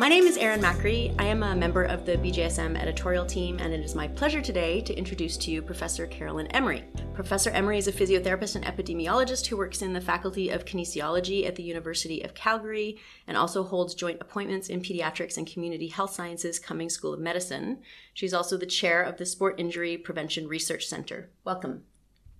My name is Erin Macri. I am a member of the BJSM editorial team, and it is my pleasure today to introduce to you Professor Carolyn Emery. Professor Emery is a physiotherapist and epidemiologist who works in the Faculty of Kinesiology at the University of Calgary and also holds joint appointments in pediatrics and community health sciences Cummings School of Medicine. She's also the chair of the Sport Injury Prevention Research Center. Welcome.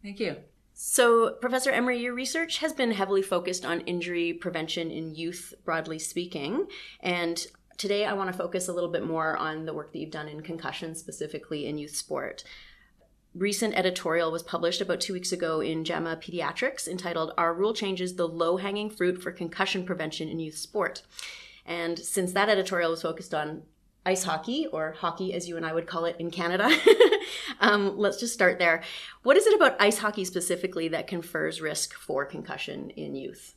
Thank you. So, Professor Emery, your research has been heavily focused on injury prevention in youth, broadly speaking. And today I want to focus a little bit more on the work that you've done in concussion, specifically in youth sport. Recent editorial was published about two weeks ago in JAMA Pediatrics entitled Are Rule Changes the Low Hanging Fruit for Concussion Prevention in Youth Sport. And since that editorial was focused on ice hockey, or hockey as you and I would call it in Canada. um, let's just start there. What is it about ice hockey specifically that confers risk for concussion in youth?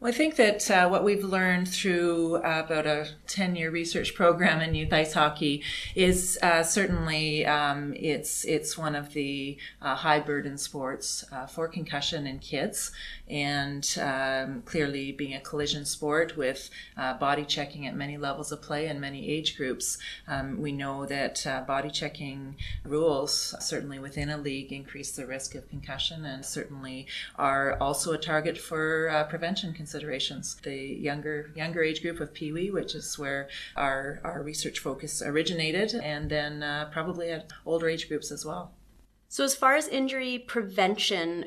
Well, I think that uh, what we've learned through uh, about a 10 year research program in youth ice hockey is uh, certainly um, it's, it's one of the uh, high burden sports uh, for concussion in kids. And um, clearly, being a collision sport with uh, body checking at many levels of play and many age groups, um, we know that body checking rules, certainly within a league, increase the risk of concussion and certainly are also a target for prevention considerations. The younger younger age group of Pee Wee, which is where our our research focus originated, and then uh, probably at older age groups as well. So, as far as injury prevention,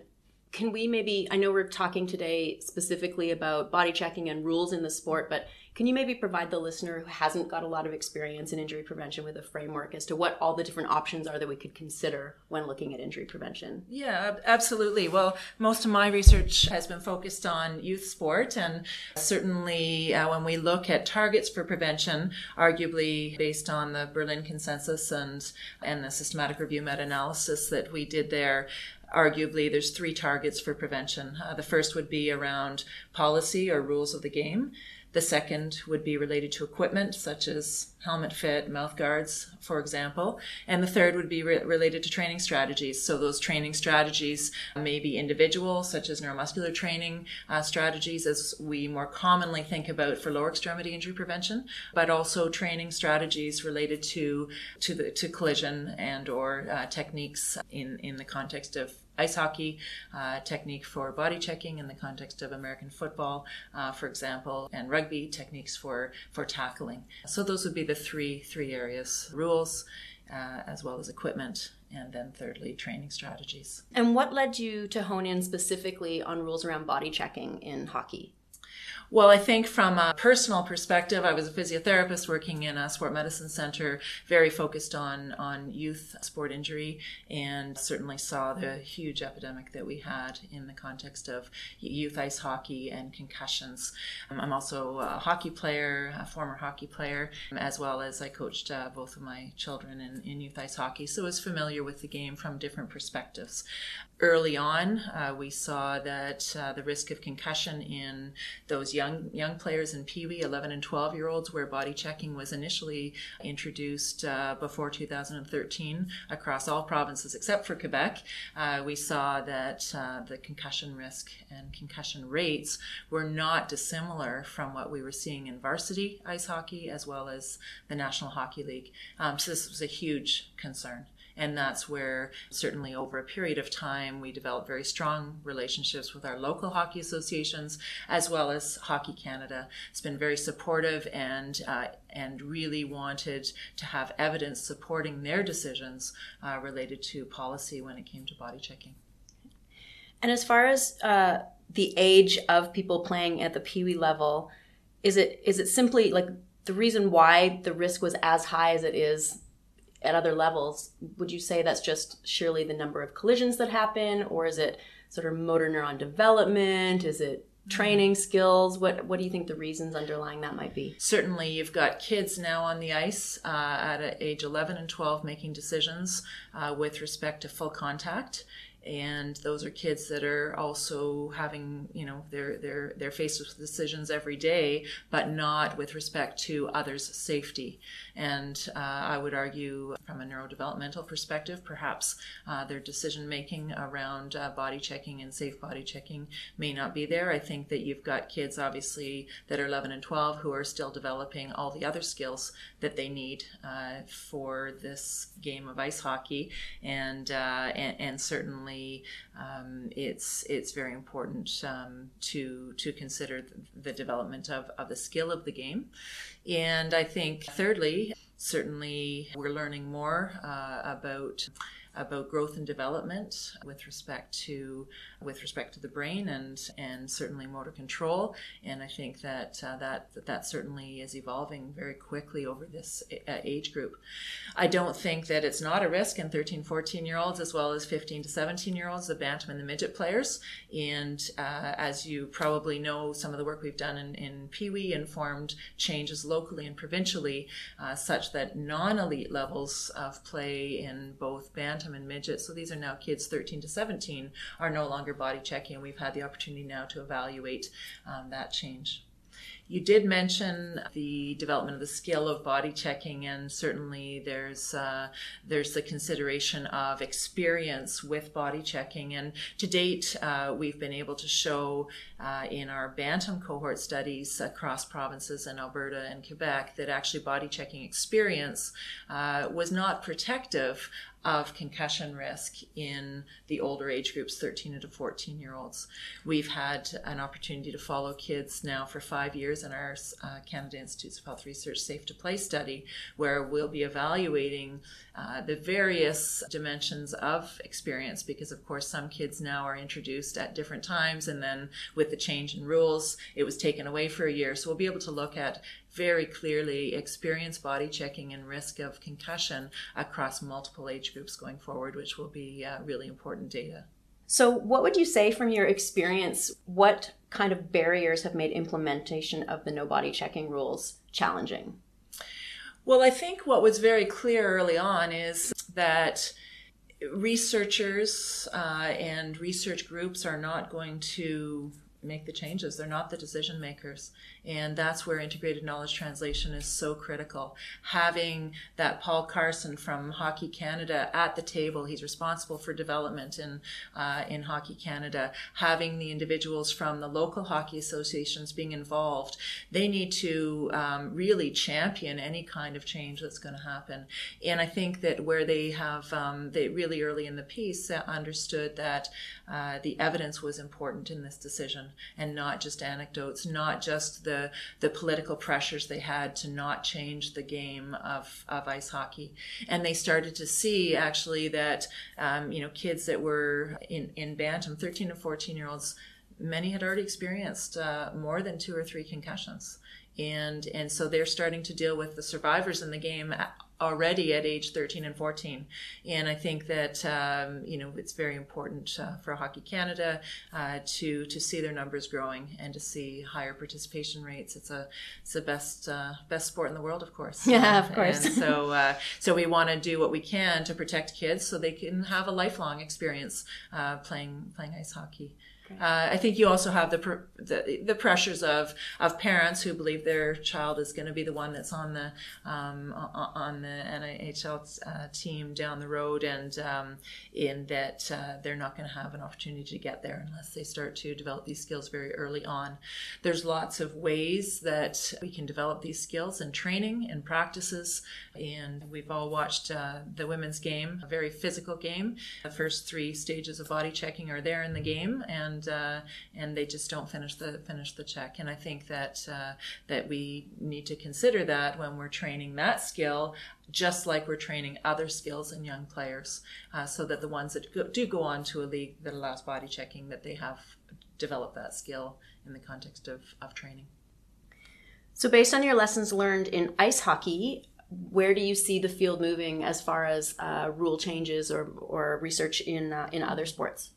can we maybe? I know we're talking today specifically about body checking and rules in the sport, but can you maybe provide the listener who hasn't got a lot of experience in injury prevention with a framework as to what all the different options are that we could consider when looking at injury prevention? Yeah, absolutely. Well, most of my research has been focused on youth sport, and certainly uh, when we look at targets for prevention, arguably based on the Berlin Consensus and and the systematic review meta-analysis that we did there, arguably there's three targets for prevention. Uh, the first would be around policy or rules of the game. The second would be related to equipment, such as helmet fit, mouth guards, for example. And the third would be re- related to training strategies. So those training strategies may be individual, such as neuromuscular training uh, strategies, as we more commonly think about for lower extremity injury prevention, but also training strategies related to to the to collision and or uh, techniques in in the context of ice hockey uh, technique for body checking in the context of American football, uh, for example, and rugby techniques for for tackling. So those would be the three three areas: rules, uh, as well as equipment. And then, thirdly, training strategies. And what led you to hone in specifically on rules around body checking in hockey? Well, I think from a personal perspective, I was a physiotherapist working in a sport medicine center, very focused on, on youth sport injury, and certainly saw the huge epidemic that we had in the context of youth ice hockey and concussions. Um, I'm also a hockey player, a former hockey player, as well as I coached uh, both of my children in, in youth ice hockey, so was familiar with the game from different perspectives. Early on, uh, we saw that uh, the risk of concussion in those young young players in Pee Wee, 11 and 12 year olds, where body checking was initially introduced uh, before 2013 across all provinces except for Quebec. Uh, we saw that uh, the concussion risk and concussion rates were not dissimilar from what we were seeing in varsity ice hockey as well as the National Hockey League. Um, so this was a huge concern. And that's where, certainly over a period of time, we developed very strong relationships with our local hockey associations as well as Hockey Canada. It's been very supportive and uh, and really wanted to have evidence supporting their decisions uh, related to policy when it came to body checking. And as far as uh, the age of people playing at the Pee Wee level, is it is it simply like the reason why the risk was as high as it is at other levels, would you say that's just surely the number of collisions that happen, or is it sort of motor neuron development? Is it training skills? What what do you think the reasons underlying that might be? Certainly, you've got kids now on the ice uh, at age 11 and 12 making decisions uh, with respect to full contact and those are kids that are also having you know they're they're they're faced with decisions every day but not with respect to others safety. And uh, i would argue from a neurodevelopmental perspective perhaps uh, their decision making around uh, body checking and safe body checking may not be there. I think that you've got kids obviously that are 11 and 12 who are still developing all the other skills that they need uh, for this game of ice hockey. And uh, and, and certainly certainly um, it's it's very important um, to to consider the development of, of the skill of the game. And I think thirdly, certainly we're learning more uh, about about growth and development with respect to with respect to the brain and and certainly motor control. And I think that uh, that that certainly is evolving very quickly over this uh, age group. I don't think that it's not a risk in 13, 14 year olds as well as 15 to 17 year olds, the bantam and the midget players. And uh, as you probably know, some of the work we've done in, in Pee Wee informed changes locally and provincially, uh, such that non elite levels of play in both bantam and midget, so these are now kids 13 to 17, are no longer body checking. and We've had the opportunity now to evaluate um, that change. You did mention the development of the skill of body checking, and certainly there's uh, there's the consideration of experience with body checking. And to date, uh, we've been able to show uh, in our Bantam cohort studies across provinces in Alberta and Quebec that actually body checking experience uh, was not protective of concussion risk in the older age groups, 13 to 14 year olds. We've had an opportunity to follow kids now for five years in our uh, Canada Institutes of Health Research Safe to Play study, where we'll be evaluating uh, the various dimensions of experience because, of course, some kids now are introduced at different times, and then with the change in rules, it was taken away for a year. So we'll be able to look at very clearly experience body checking and risk of concussion across multiple age groups going forward, which will be uh, really important data. So, what would you say from your experience? What kind of barriers have made implementation of the no body checking rules challenging? Well, I think what was very clear early on is that researchers uh, and research groups are not going to make the changes. They're not the decision makers. And that's where integrated knowledge translation is so critical. Having that Paul Carson from Hockey Canada at the table, he's responsible for development in, uh, in Hockey Canada, having the individuals from the local hockey associations being involved, they need to um, really champion any kind of change that's going to happen. And I think that where they have, um, they really early in the piece uh, understood that uh, the evidence was important in this decision and not just anecdotes, not just the, the political pressures they had to not change the game of, of ice hockey. And they started to see actually that, um, you know, kids that were in, in Bantam, 13 to 14 year olds, many had already experienced uh, more than two or three concussions and and so they're starting to deal with the survivors in the game already at age 13 and 14 and i think that um, you know it's very important uh, for hockey canada uh, to to see their numbers growing and to see higher participation rates. It's a it's the best uh, best sport in the world of course. Yeah of course. and so uh, so we want to do what we can to protect kids so they can have a lifelong experience uh, playing playing ice hockey uh, I think you also have the, the, the pressures of of parents who believe their child is going to be the one that's on the um, on the NHL uh, team down the road, and um, in that uh, they're not going to have an opportunity to get there unless they start to develop these skills very early on. There's lots of ways that we can develop these skills and training and practices, and we've all watched uh, the women's game, a very physical game. The first three stages of body checking are there in the game, and and uh, and they just don't finish the finish the check. And I think that uh, that we need to consider that when we're training that skill, just like we're training other skills in young players, uh, so that the ones that go, do go on to a league that allows body checking, that they have developed that skill in the context of, of training. So, based on your lessons learned in ice hockey, where do you see the field moving as far as uh, rule changes or, or research in uh, in other sports?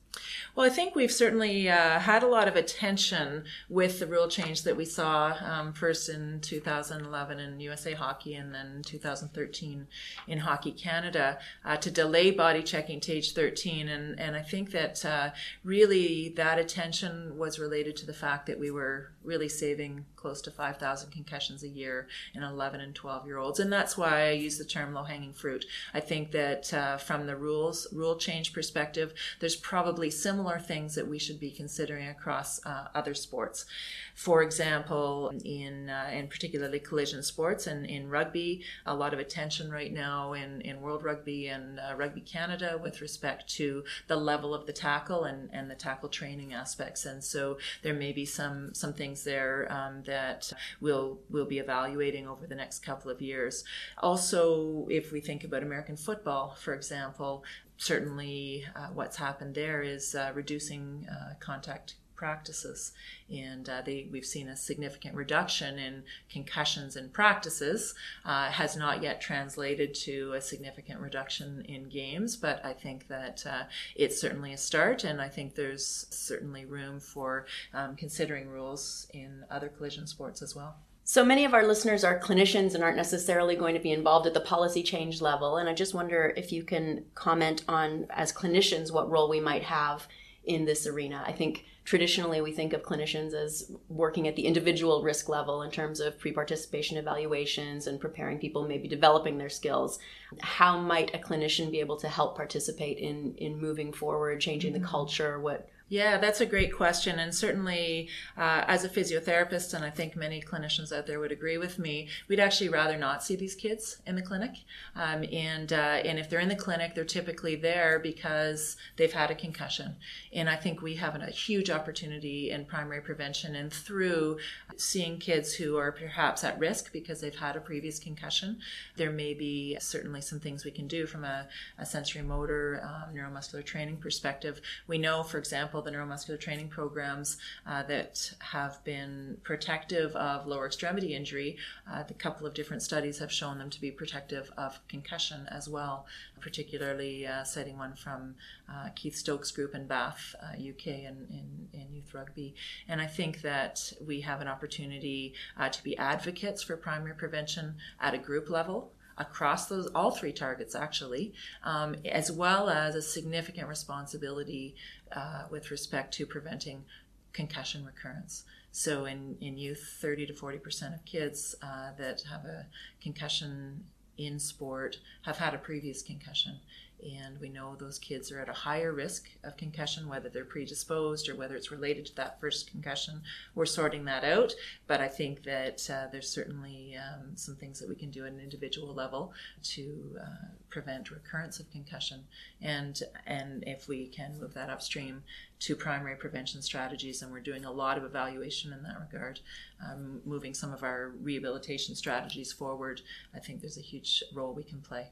Well, I think we've certainly uh, had a lot of attention with the rule change that we saw um, first in 2011 in USA Hockey and then 2013 in Hockey Canada uh, to delay body checking to age 13. And, and I think that uh, really that attention was related to the fact that we were really saving close to 5,000 concussions a year in 11 and 12 year olds. And that's why I use the term low hanging fruit. I think that uh, from the rules, rule change perspective, there's probably similar things that we should be considering across uh, other sports. For example, in, uh, in particularly collision sports and in rugby, a lot of attention right now in, in World Rugby and uh, Rugby Canada with respect to the level of the tackle and, and the tackle training aspects. And so there may be some, some things there um, that we'll, we'll be evaluating over the next couple of years. Also, if we think about American football, for example, certainly uh, what's happened there is uh, reducing uh, contact practices. And uh, they, we've seen a significant reduction in concussions in practices uh, has not yet translated to a significant reduction in games but i think that uh, it's certainly a start and i think there's certainly room for um, considering rules in other collision sports as well so many of our listeners are clinicians and aren't necessarily going to be involved at the policy change level. And I just wonder if you can comment on, as clinicians, what role we might have in this arena. I think traditionally we think of clinicians as working at the individual risk level in terms of pre participation evaluations and preparing people, maybe developing their skills. How might a clinician be able to help participate in, in moving forward, changing the mm-hmm. culture? What yeah, that's a great question. And certainly, uh, as a physiotherapist, and I think many clinicians out there would agree with me, we'd actually rather not see these kids in the clinic. Um, and, uh, and if they're in the clinic, they're typically there because they've had a concussion. And I think we have a huge opportunity in primary prevention and through seeing kids who are perhaps at risk because they've had a previous concussion. There may be certainly some things we can do from a, a sensory motor, um, neuromuscular training perspective. We know, for example, example, the neuromuscular training programs uh, that have been protective of lower extremity injury, uh, the couple of different studies have shown them to be protective of concussion as well, particularly uh, citing one from uh, Keith Stokes' group in Bath, UK, in, in, in, youth rugby. And I think that we have an opportunity uh, to be advocates for primary prevention at a group level across those all three targets actually, um, as well as a significant responsibility uh, with respect to preventing concussion recurrence. So in, in youth, 30 to 40% of kids uh, that have a concussion in sport have had a previous concussion and we know those kids are at a higher risk of concussion, whether they're predisposed or whether it's related to that first concussion. We're sorting that out, but I think that uh, there's certainly um, some things that we can do at an individual level to uh, prevent recurrence of concussion, and and if we can move that upstream to primary prevention strategies, and we're doing a lot of evaluation in that regard, um, moving some of our rehabilitation strategies forward. I think there's a huge role we can play.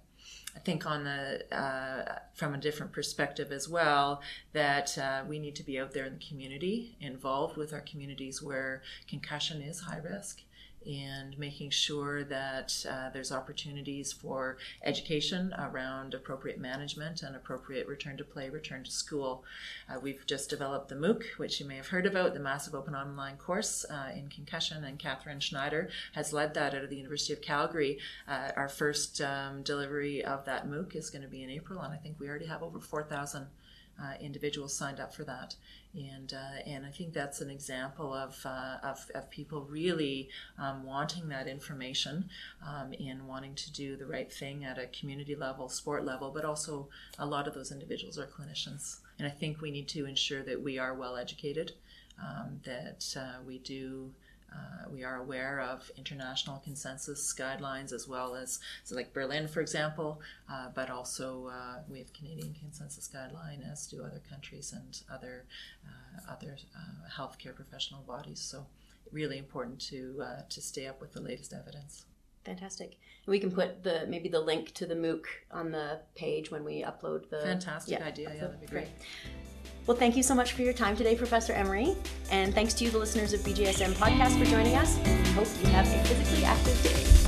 I think on the uh, from a different perspective as well that uh, we need to be out there in the community, involved with our communities where concussion is high risk, and making sure that uh, there's opportunities for education around appropriate management and appropriate return to play, return to school. Uh, we've just developed the MOOC, which you may have heard about, the Massive Open Online Course uh, in Concussion, and Kathryn Schneider has led that out of the University of Calgary. Uh, our first um, delivery of that MOOC is going to be in April, and I think we already have over 4,000 uh, individuals signed up for that. And, uh, and I think that's an example of, uh, of, of, people really um, wanting that information um, and wanting to do the right thing at a community level, sport level, but also a lot of those individuals are clinicians. And I think we need to ensure that we are well educated, um, that uh, we do uh, we are aware of international consensus guidelines as well as, so like Berlin, for example, uh, but also uh, we have Canadian consensus guideline, as do other countries and other uh, other uh, healthcare professional bodies. So, really important to uh, to stay up with the latest evidence. Fantastic. We can put the maybe the link to the MOOC on the page when we upload the. Fantastic yeah, idea. Yeah, that'd be great. great. Well, thank you so much for your time today, Professor Emery. And thanks to you, the listeners of BJSM Podcast, for joining us. We hope you have a physically active day.